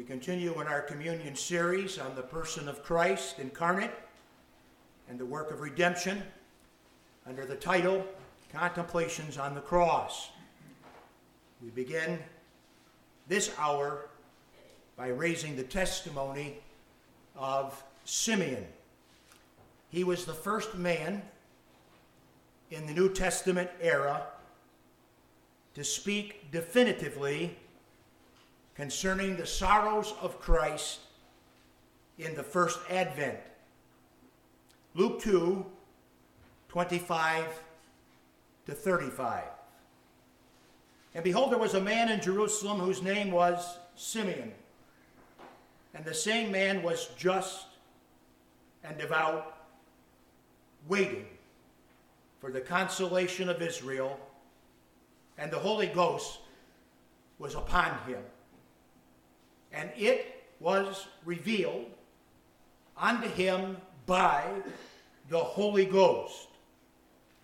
We continue in our communion series on the person of Christ incarnate and the work of redemption under the title Contemplations on the Cross. We begin this hour by raising the testimony of Simeon. He was the first man in the New Testament era to speak definitively concerning the sorrows of Christ in the first advent. Luke 2 25 to 35. And behold, there was a man in Jerusalem whose name was Simeon. And the same man was just and devout, waiting for the consolation of Israel, and the Holy Ghost was upon him. And it was revealed unto him by the Holy Ghost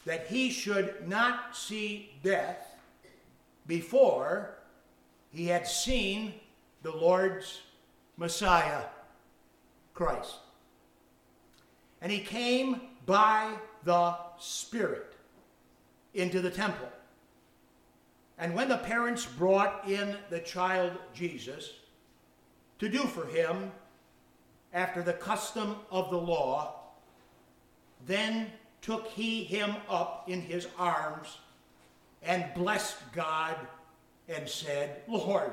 that he should not see death before he had seen the Lord's Messiah, Christ. And he came by the Spirit into the temple. And when the parents brought in the child Jesus to do for him after the custom of the law, then took he him up in his arms and blessed God and said, Lord,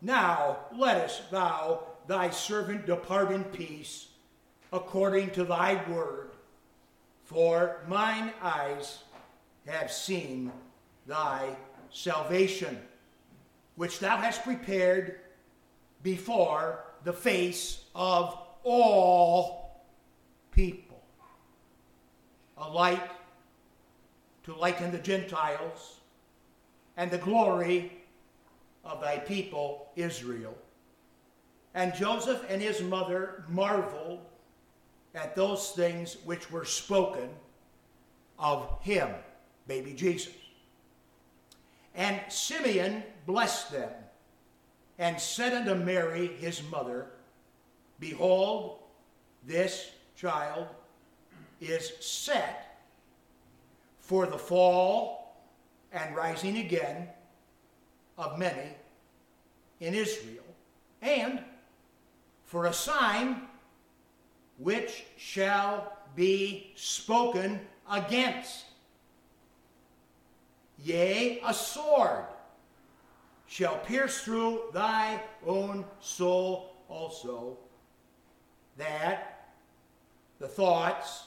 now lettest thou thy servant depart in peace according to thy word. For mine eyes have seen thy salvation, which thou hast prepared before the face of all people. A light to lighten the Gentiles and the glory of thy people Israel. And Joseph and his mother marveled at those things which were spoken of him, baby Jesus. And Simeon blessed them and said unto Mary his mother, Behold, this child is set for the fall and rising again of many in Israel, and for a sign which shall be spoken against. Yea, a sword shall pierce through thy own soul also, that the thoughts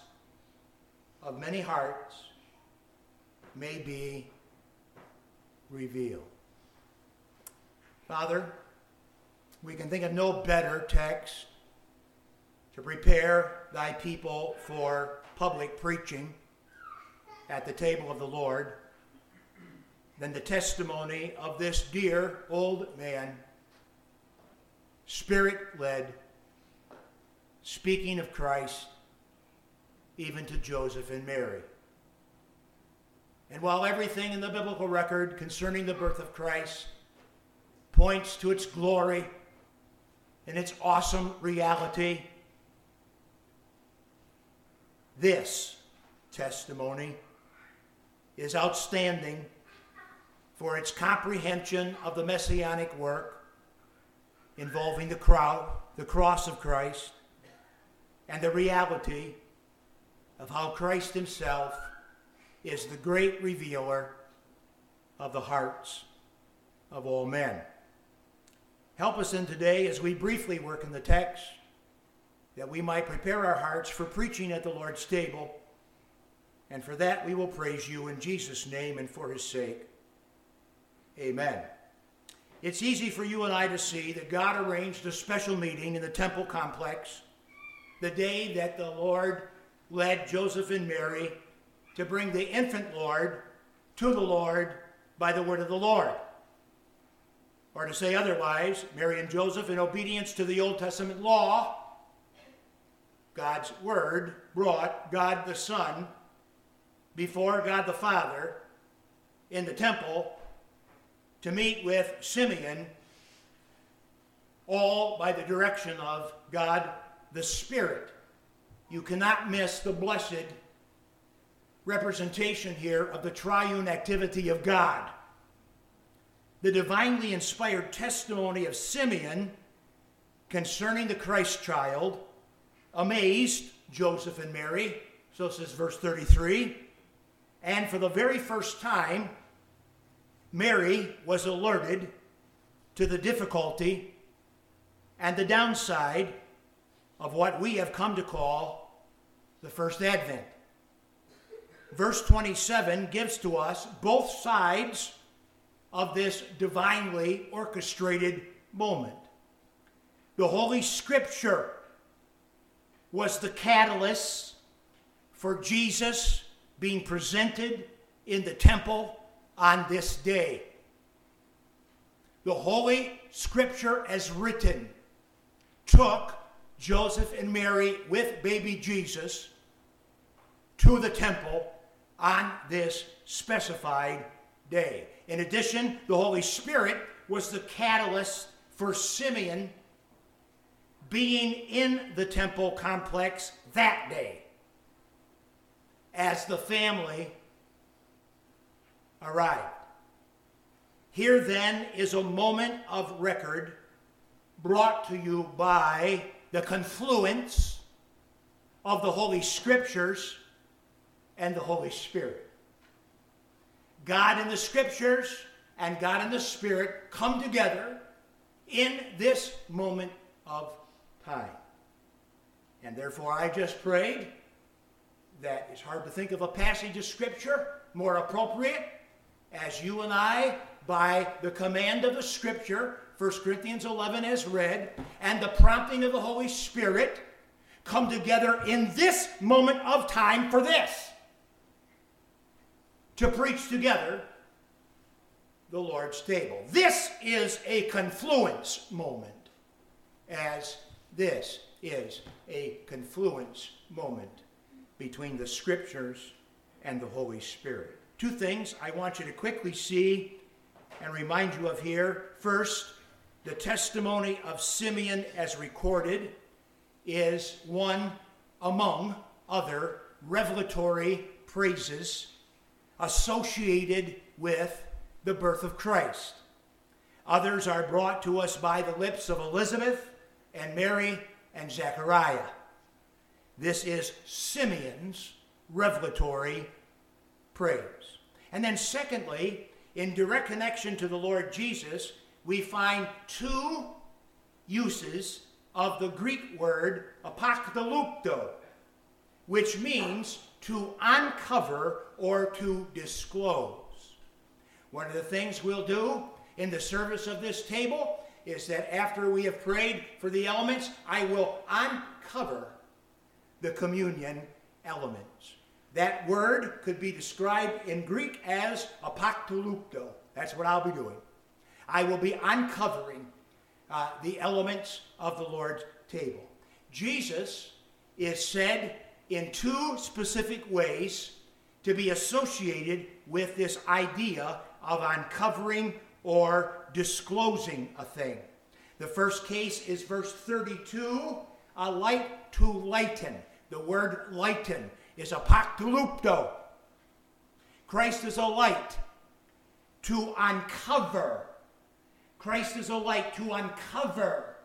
of many hearts may be revealed. Father, we can think of no better text to prepare thy people for public preaching at the table of the Lord than the testimony of this dear old man, spirit led, speaking of Christ even to Joseph and Mary. And while everything in the biblical record concerning the birth of Christ points to its glory and its awesome reality, this testimony is outstanding for its comprehension of the messianic work involving the crowd, the cross of Christ, and the reality of how Christ himself is the great revealer of the hearts of all men. Help us in today as we briefly work in the text that we might prepare our hearts for preaching at the Lord's table. And for that we will praise you in Jesus' name and for his sake. Amen. It's easy for you and I to see that God arranged a special meeting in the temple complex the day that the Lord led Joseph and Mary to bring the infant Lord to the Lord by the word of the Lord. Or to say otherwise, Mary and Joseph, in obedience to the Old Testament law, God's Word brought God the Son before God the Father in the temple to meet with Simeon all by the direction of God the Spirit. You cannot miss the blessed representation here of the triune activity of God. The divinely inspired testimony of Simeon concerning the Christ child amazed Joseph and Mary, so says verse 33. And for the very first time, Mary was alerted to the difficulty and the downside of what we have come to call the first advent. Verse 27 gives to us both sides of this divinely orchestrated moment. The Holy Scripture was the catalyst for Jesus being presented in the temple on this day. The Holy Scripture, as written, took Joseph and Mary with baby Jesus to the temple on this specified day. In addition, the Holy Spirit was the catalyst for Simeon being in the temple complex that day as the family arrived. Here then is a moment of record brought to you by the confluence of the Holy Scriptures and the Holy Spirit. God in the Scriptures and God in the Spirit come together in this moment of time. And therefore, I just prayed that it's hard to think of a passage of Scripture more appropriate as you and I, by the command of the Scripture, 1 Corinthians 11 as read, and the prompting of the Holy Spirit, come together in this moment of time for this to preach together the Lord's table. This is a confluence moment, as this is a confluence moment between the scriptures and the Holy Spirit. Two things I want you to quickly see and remind you of here. First, the testimony of Simeon as recorded is one among other revelatory praises associated with the birth of Christ. Others are brought to us by the lips of Elizabeth and Mary and Zechariah. This is Simeon's revelatory praise. And then, secondly, in direct connection to the Lord Jesus, we find two uses of the Greek word apocalypto, which means to uncover or to disclose. One of the things we'll do in the service of this table is that after we have prayed for the elements, I will uncover the communion elements. That word could be described in Greek as apocalypto. That's what I'll be doing. I will be uncovering uh, the elements of the Lord's table. Jesus is said in two specific ways to be associated with this idea of uncovering or disclosing a thing. The first case is verse 32 a light to lighten. The word lighten is a apocalypto. Christ is a light to uncover. Christ is a light to uncover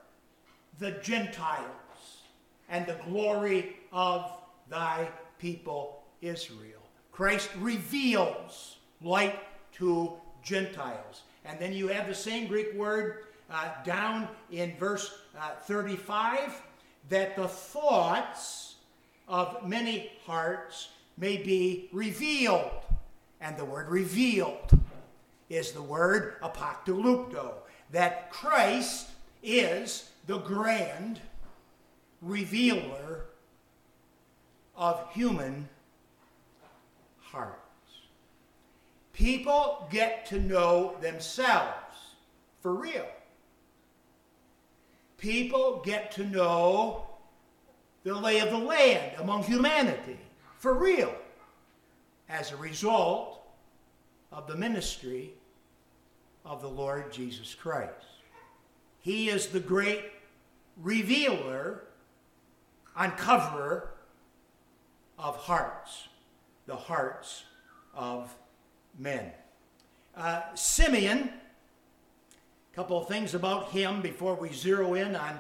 the Gentiles and the glory of thy people Israel. Christ reveals light to Gentiles. And then you have the same Greek word uh, down in verse uh, 35 that the thoughts of many hearts may be revealed. And the word revealed is the word apocalypto, that Christ is the grand revealer of human hearts. People get to know themselves for real. People get to know the lay of the land among humanity for real as a result of the ministry of the Lord Jesus Christ. He is the great revealer, uncoverer of hearts, the hearts of men. Uh, Simeon, a couple of things about him before we zero in on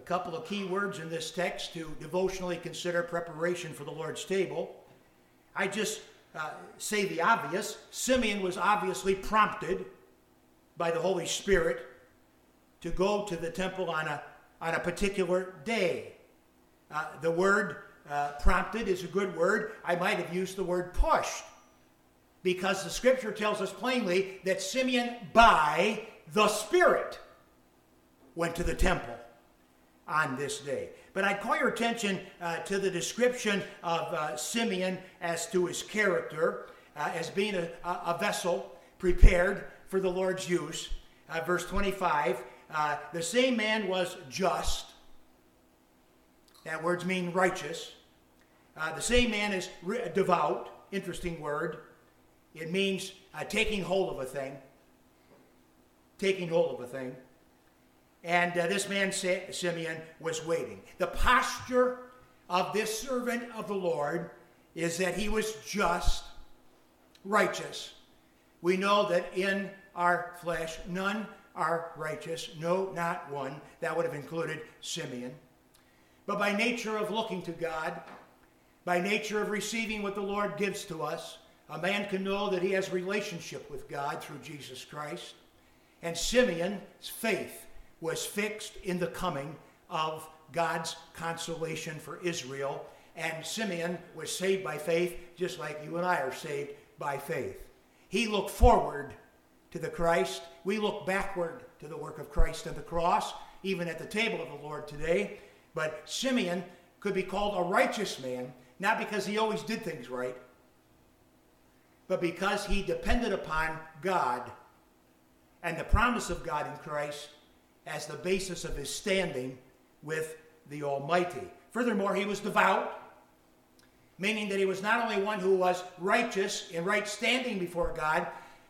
a couple of key words in this text to devotionally consider preparation for the Lord's table. I just uh, say the obvious. Simeon was obviously prompted by the Holy Spirit to go to the temple on a, on a particular day. Uh, the word uh, prompted is a good word. I might have used the word pushed because the scripture tells us plainly that Simeon, by the Spirit, went to the temple on this day. But I'd call your attention uh, to the description of uh, Simeon as to his character, uh, as being a, a, vessel prepared for the Lord's use. Uh, verse 25 uh, the same man was just. That words mean righteous. Uh, the same man is re- devout. Interesting word. It means taking hold of a thing. Taking hold of a thing. And uh, this man, Simeon, was waiting. The posture of this servant of the Lord is that he was just, righteous. We know that in our flesh, none are righteous, no, not one. That would have included Simeon. But by nature of looking to God, by nature of receiving what the Lord gives to us, a man can know that he has relationship with God through Jesus Christ. And Simeon's faith was fixed in the coming of God's consolation for Israel. And Simeon was saved by faith, just like you and I are saved by faith. He looked forward to the Christ. We look backward to the work of Christ and the cross, even at the table of the Lord today. But Simeon could be called a righteous man, not because he always did things right, but because he depended upon God and the promise of God in Christ as the basis of his standing with the Almighty. Furthermore, he was devout, meaning that he was not only one who was righteous in right standing before God,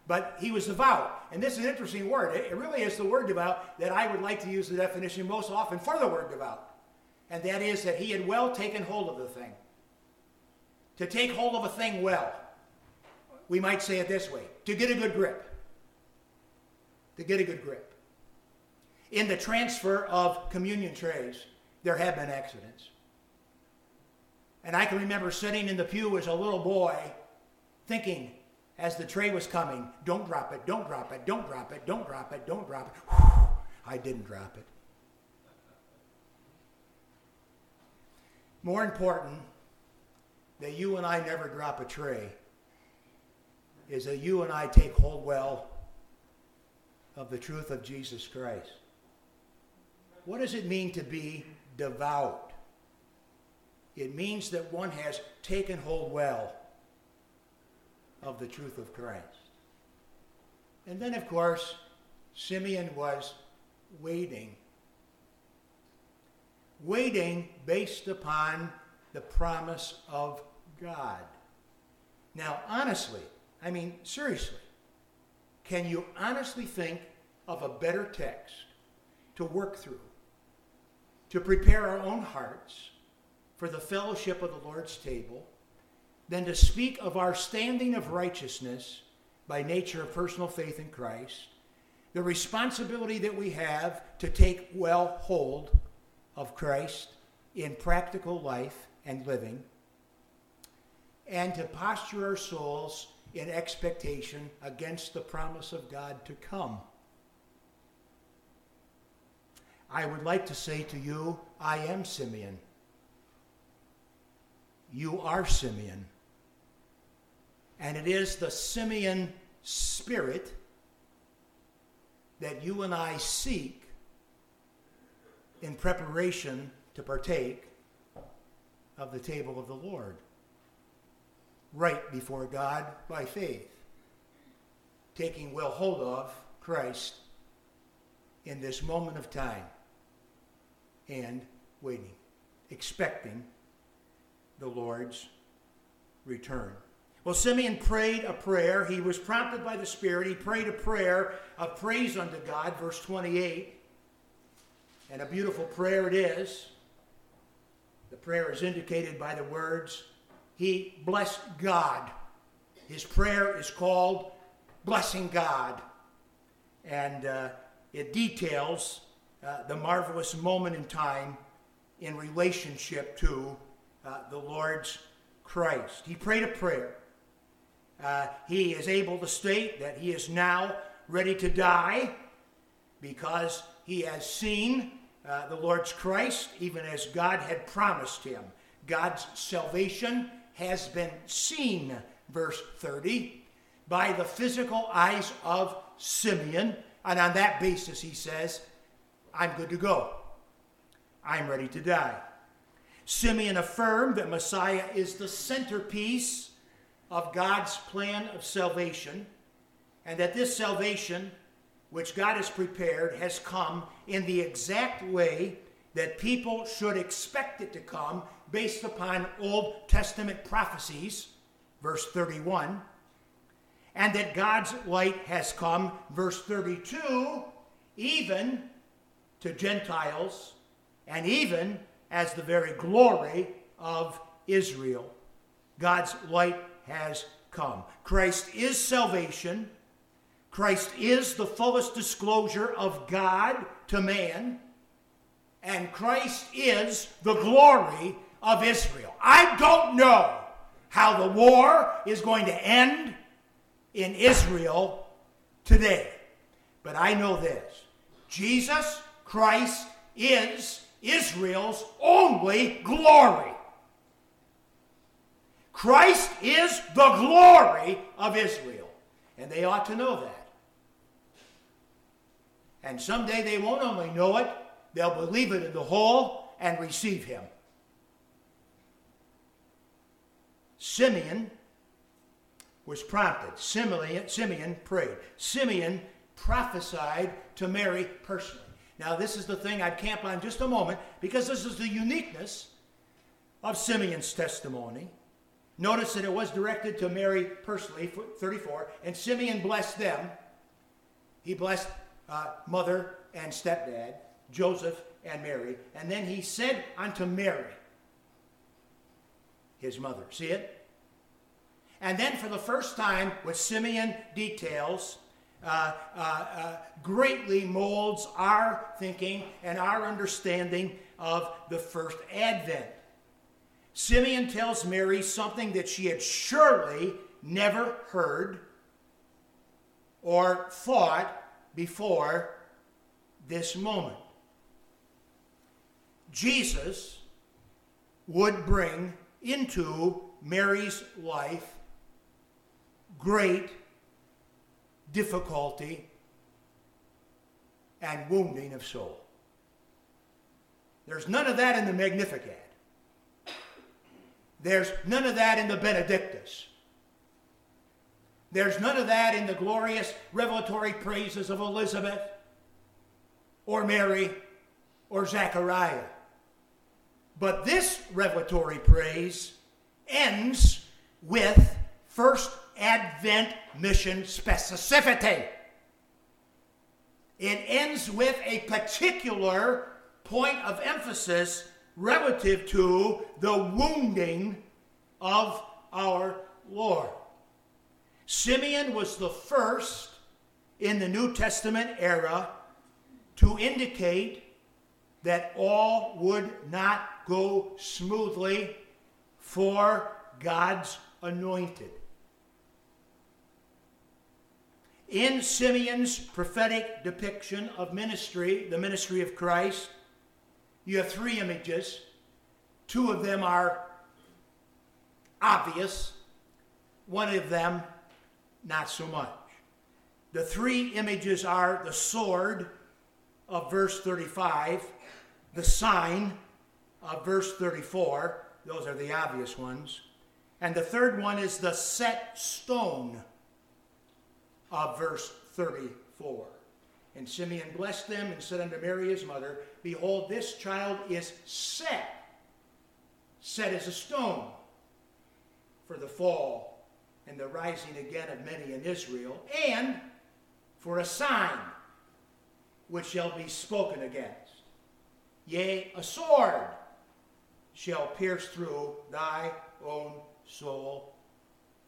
but he was devout. And this is an interesting word. It really is the word devout that I would like to use the definition most often for the word devout. And that is that he had well taken hold of the thing. To take hold of a thing well. We might say it this way to get a good grip. To get a good grip. In the transfer of communion trays, there have been accidents. And I can remember sitting in the pew as a little boy thinking, as the tray was coming, don't drop it, don't drop it, don't drop it, don't drop it, don't drop it. Whew, I didn't drop it. More important that you and I never drop a tray is that you and I take hold well of the truth of Jesus Christ. What does it mean to be devout? It means that one has taken hold well of the truth of Christ. And then, of course, Simeon was waiting. Waiting based upon the promise of God. Now, honestly, I mean, seriously, can you honestly think of a better text to work through to prepare our own hearts for the fellowship of the Lord's table than to speak of our standing of righteousness by nature of personal faith in Christ, the responsibility that we have to take well hold of Christ in practical life and living, and to posture our souls in expectation against the promise of God to come. I would like to say to you, I am Simeon. You are Simeon. And it is the Simeon spirit that you and I seek in preparation to partake of the table of the Lord, right before God by faith, taking well hold of Christ in this moment of time and waiting, expecting the Lord's return. Well, Simeon prayed a prayer. He was prompted by the Spirit. He prayed a prayer of praise unto God, verse 28. And a beautiful prayer it is. The prayer is indicated by the words, He blessed God. His prayer is called Blessing God. And uh, it details uh, the marvelous moment in time in relationship to uh, the Lord's Christ. He prayed a prayer. Uh, he is able to state that he is now ready to die because he has seen uh, the Lord's Christ, even as God had promised him. God's salvation has been seen, verse 30, by the physical eyes of Simeon. And on that basis, he says, I'm good to go. I'm ready to die. Simeon affirmed that Messiah is the centerpiece of God's plan of salvation, and that this salvation, which God has prepared, has come in the exact way that people should expect it to come based upon Old Testament prophecies, verse 31, and that God's light has come, verse 32, even to Gentiles, and even as the very glory of Israel. God's light has come. Christ is salvation. Christ is the fullest disclosure of God to man. And Christ is the glory of Israel. I don't know how the war is going to end in Israel today, but I know this Jesus Christ is Israel's only glory. Christ is the glory of Israel. And they ought to know that. And someday they won't only know it, they'll believe it in the whole and receive him. Simeon was prompted. Simeon, Simeon prayed. Simeon prophesied to Mary personally. Now, this is the thing I'd camp on just a moment because this is the uniqueness of Simeon's testimony. Notice that it was directed to Mary personally, 34, and Simeon blessed them. He blessed uh, mother and stepdad, Joseph and Mary. And then he said unto Mary, his mother. See it? And then for the first time, with Simeon details, uh, uh, uh, greatly molds our thinking and our understanding of the first advent. Simeon tells Mary something that she had surely never heard or thought before this moment. Jesus would bring into Mary's life great difficulty and wounding of soul. There's none of that in the Magnificat. There's none of that in the Benedictus. There's none of that in the glorious revelatory praises of Elizabeth or Mary or Zechariah. But this revelatory praise ends with first Advent mission specificity. It ends with a particular point of emphasis relative to the wounding of our Lord. Simeon was the first in the New Testament era to indicate that all would not go smoothly for God's anointed. In Simeon's prophetic depiction of ministry, the ministry of Christ, you have three images. Two of them are obvious, one of them, not so much. The three images are the sword of verse 35, the sign of verse 34, those are the obvious ones, and the third one is the set stone of verse 34. And Simeon blessed them and said unto Mary his mother, Behold, this child is set, set as a stone for the fall and the rising again of many in Israel, and for a sign which shall be spoken against. Yea, a sword shall pierce through thy own soul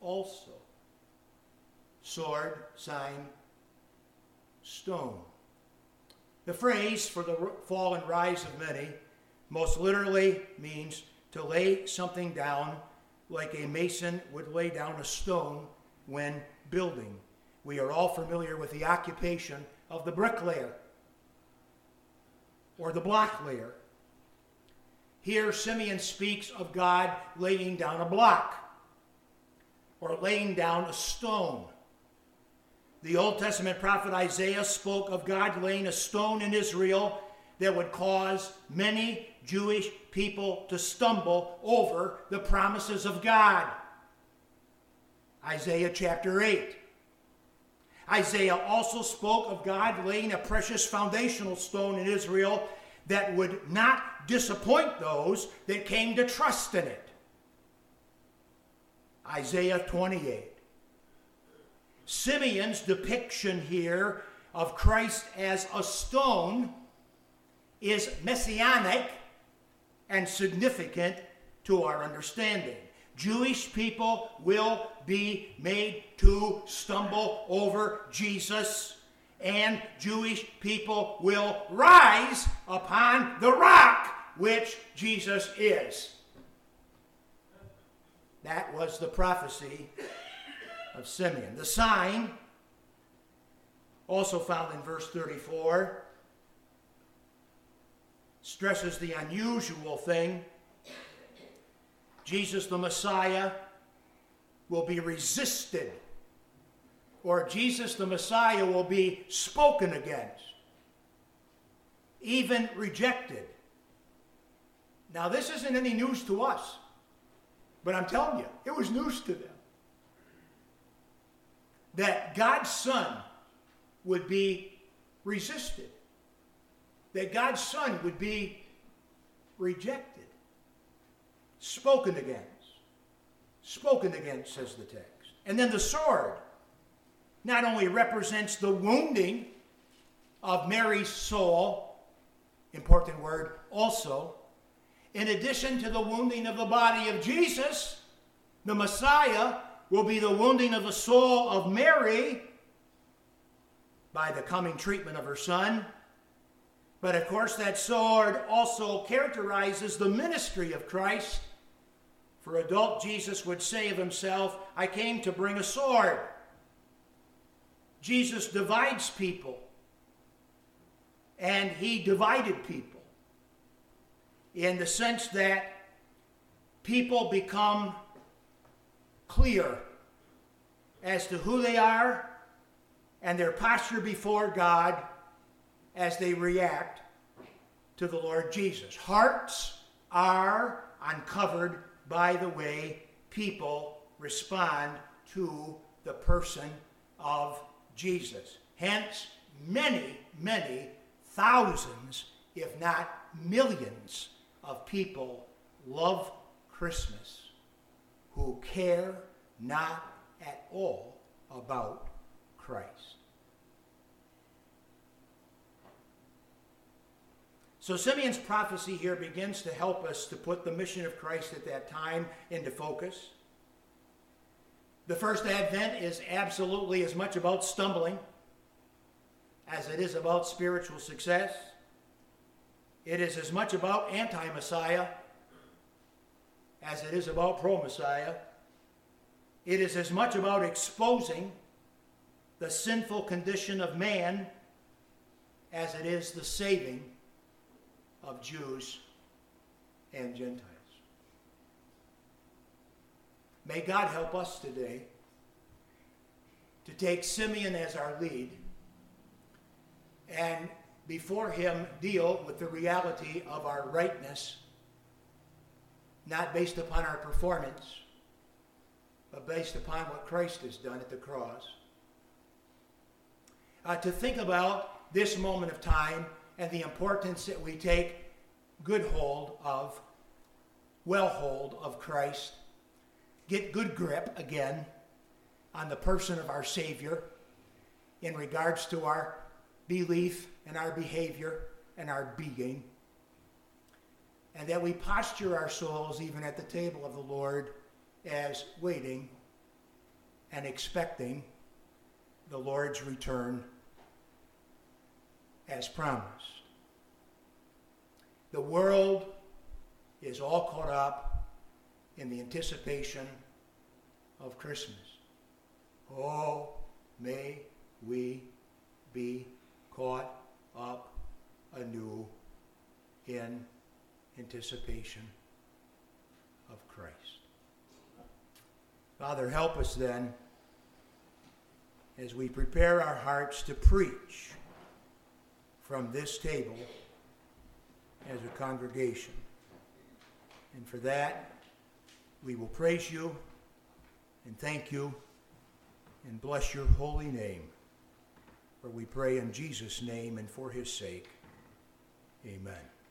also. Sword, sign, stone. The phrase for the fall and rise of many most literally means to lay something down like a mason would lay down a stone when building. We are all familiar with the occupation of the bricklayer or the block layer. Here, Simeon speaks of God laying down a block or laying down a stone. The Old Testament prophet Isaiah spoke of God laying a stone in Israel that would cause many Jewish people to stumble over the promises of God. Isaiah chapter 8. Isaiah also spoke of God laying a precious foundational stone in Israel that would not disappoint those that came to trust in it. Isaiah 28. Simeon's depiction here of Christ as a stone is messianic and significant to our understanding. Jewish people will be made to stumble over Jesus, and Jewish people will rise upon the rock which Jesus is. That was the prophecy of Simeon. The sign, also found in verse 34, stresses the unusual thing. Jesus the Messiah will be resisted, or Jesus the Messiah will be spoken against, even rejected. Now, this isn't any news to us, but I'm telling you, it was news to them. That God's Son would be resisted that God's Son would be rejected, spoken against. Spoken against, says the text. And then the sword not only represents the wounding of Mary's soul, important word also, in addition to the wounding of the body of Jesus, the Messiah will be the wounding of the soul of Mary by the coming treatment of her son but of course, that sword also characterizes the ministry of Christ. For adult Jesus would say of himself, I came to bring a sword. Jesus divides people, and he divided people in the sense that people become clear as to who they are and their posture before God as they react to the Lord Jesus. Hearts are uncovered by the way people respond to the person of Jesus. Hence, many, many thousands, if not millions, of people love Christmas who care not at all about Christ. So Simeon's prophecy here begins to help us to put the mission of Christ at that time into focus. The first advent is absolutely as much about stumbling as it is about spiritual success. It is as much about anti Messiah as it is about pro Messiah. It is as much about exposing the sinful condition of man as it is the saving of Jews and Gentiles. May God help us today to take Simeon as our lead and before him deal with the reality of our rightness, not based upon our performance, but based upon what Christ has done at the cross. Uh, to think about this moment of time and the importance that we take good hold of, well hold of Christ, get good grip again on the person of our Savior in regards to our belief and our behavior and our being. And that we posture our souls even at the table of the Lord as waiting and expecting the Lord's return as promised. The world is all caught up in the anticipation of Christmas. Oh, may we be caught up anew in anticipation of Christ. Father, help us then as we prepare our hearts to preach from this table as a congregation. And for that, we will praise you and thank you and bless your holy name. For we pray in Jesus' name and for his sake.